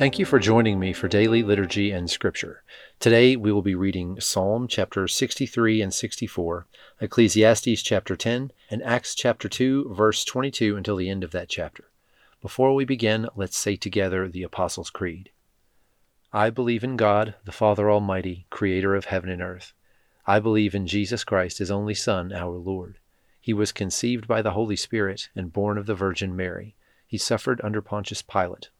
Thank you for joining me for daily liturgy and scripture. Today we will be reading Psalm chapter 63 and 64, Ecclesiastes chapter 10, and Acts chapter 2, verse 22 until the end of that chapter. Before we begin, let's say together the Apostles' Creed. I believe in God, the Father Almighty, creator of heaven and earth. I believe in Jesus Christ, his only Son, our Lord. He was conceived by the Holy Spirit and born of the Virgin Mary. He suffered under Pontius Pilate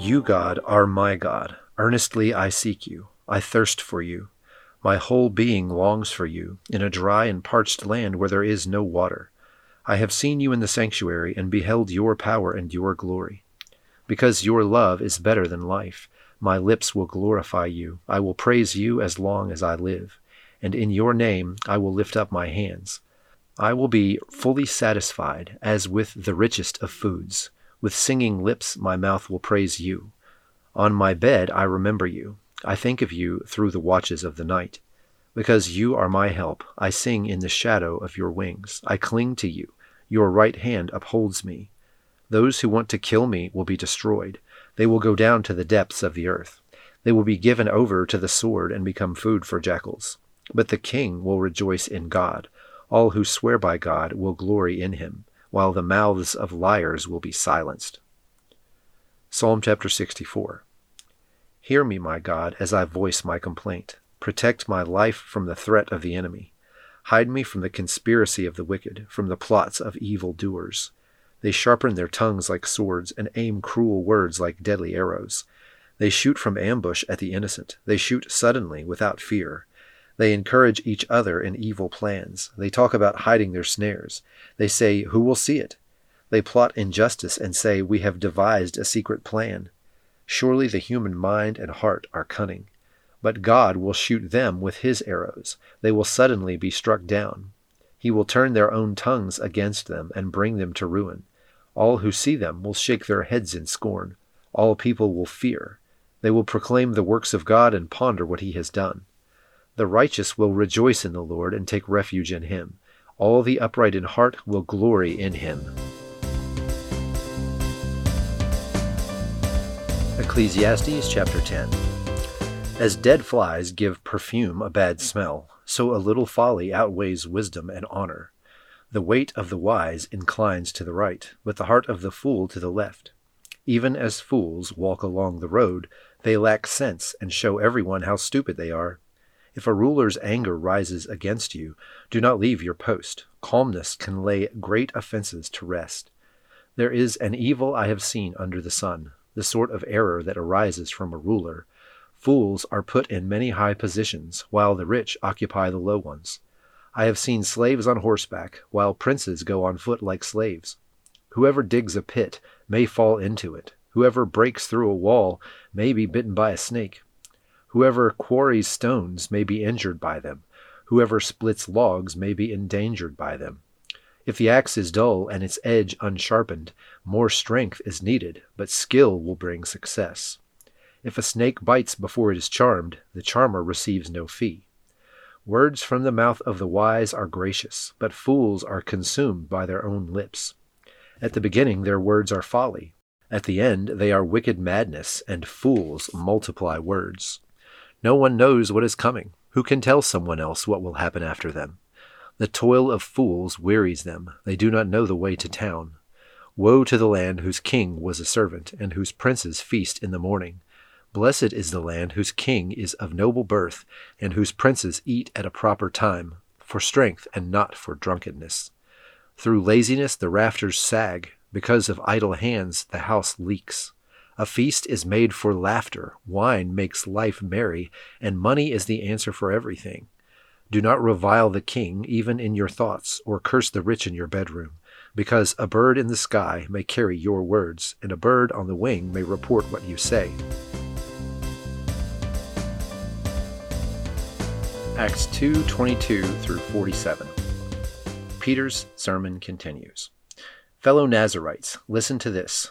You, God, are my God. Earnestly I seek you. I thirst for you. My whole being longs for you, in a dry and parched land where there is no water. I have seen you in the sanctuary, and beheld your power and your glory. Because your love is better than life, my lips will glorify you. I will praise you as long as I live, and in your name I will lift up my hands. I will be fully satisfied, as with the richest of foods. With singing lips my mouth will praise you. On my bed I remember you. I think of you through the watches of the night. Because you are my help, I sing in the shadow of your wings. I cling to you. Your right hand upholds me. Those who want to kill me will be destroyed. They will go down to the depths of the earth. They will be given over to the sword and become food for jackals. But the king will rejoice in God. All who swear by God will glory in him while the mouths of liars will be silenced. Psalm chapter 64 Hear me, my God, as I voice my complaint. Protect my life from the threat of the enemy. Hide me from the conspiracy of the wicked, from the plots of evil doers. They sharpen their tongues like swords and aim cruel words like deadly arrows. They shoot from ambush at the innocent. They shoot suddenly without fear. They encourage each other in evil plans. They talk about hiding their snares. They say, Who will see it? They plot injustice and say, We have devised a secret plan. Surely the human mind and heart are cunning. But God will shoot them with his arrows. They will suddenly be struck down. He will turn their own tongues against them and bring them to ruin. All who see them will shake their heads in scorn. All people will fear. They will proclaim the works of God and ponder what he has done. The righteous will rejoice in the Lord and take refuge in him. All the upright in heart will glory in him. Ecclesiastes chapter 10 As dead flies give perfume a bad smell, so a little folly outweighs wisdom and honor. The weight of the wise inclines to the right, but the heart of the fool to the left. Even as fools walk along the road, they lack sense and show everyone how stupid they are. If a ruler's anger rises against you, do not leave your post. Calmness can lay great offenses to rest. There is an evil I have seen under the sun, the sort of error that arises from a ruler. Fools are put in many high positions, while the rich occupy the low ones. I have seen slaves on horseback, while princes go on foot like slaves. Whoever digs a pit may fall into it. Whoever breaks through a wall may be bitten by a snake. Whoever quarries stones may be injured by them. Whoever splits logs may be endangered by them. If the axe is dull and its edge unsharpened, more strength is needed, but skill will bring success. If a snake bites before it is charmed, the charmer receives no fee. Words from the mouth of the wise are gracious, but fools are consumed by their own lips. At the beginning their words are folly. At the end they are wicked madness, and fools multiply words. No one knows what is coming. Who can tell someone else what will happen after them? The toil of fools wearies them. They do not know the way to town. Woe to the land whose king was a servant, and whose princes feast in the morning. Blessed is the land whose king is of noble birth, and whose princes eat at a proper time, for strength and not for drunkenness. Through laziness the rafters sag, because of idle hands the house leaks. A feast is made for laughter, wine makes life merry, and money is the answer for everything. Do not revile the king even in your thoughts, or curse the rich in your bedroom, because a bird in the sky may carry your words, and a bird on the wing may report what you say. Acts 2 22 through 47. Peter's sermon continues. Fellow Nazarites, listen to this.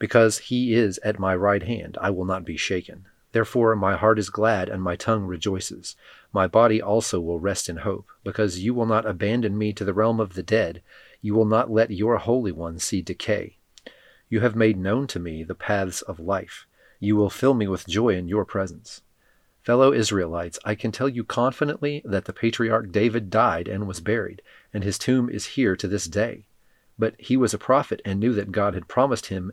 because he is at my right hand, I will not be shaken. Therefore my heart is glad and my tongue rejoices. My body also will rest in hope, because you will not abandon me to the realm of the dead. You will not let your Holy One see decay. You have made known to me the paths of life. You will fill me with joy in your presence. Fellow Israelites, I can tell you confidently that the patriarch David died and was buried, and his tomb is here to this day. But he was a prophet and knew that God had promised him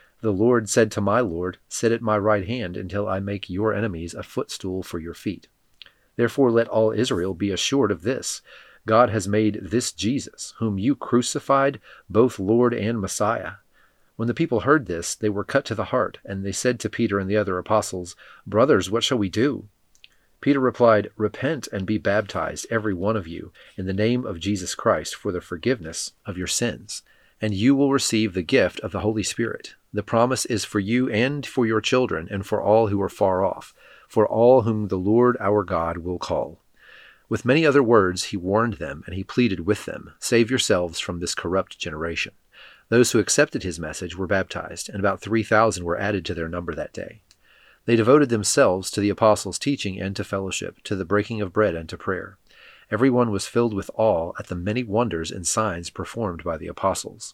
The Lord said to my Lord, Sit at my right hand until I make your enemies a footstool for your feet. Therefore let all Israel be assured of this God has made this Jesus, whom you crucified, both Lord and Messiah. When the people heard this, they were cut to the heart, and they said to Peter and the other apostles, Brothers, what shall we do? Peter replied, Repent and be baptized, every one of you, in the name of Jesus Christ for the forgiveness of your sins, and you will receive the gift of the Holy Spirit. The promise is for you and for your children, and for all who are far off, for all whom the Lord our God will call. With many other words he warned them, and he pleaded with them, Save yourselves from this corrupt generation. Those who accepted his message were baptized, and about three thousand were added to their number that day. They devoted themselves to the apostles' teaching and to fellowship, to the breaking of bread and to prayer. Every one was filled with awe at the many wonders and signs performed by the apostles.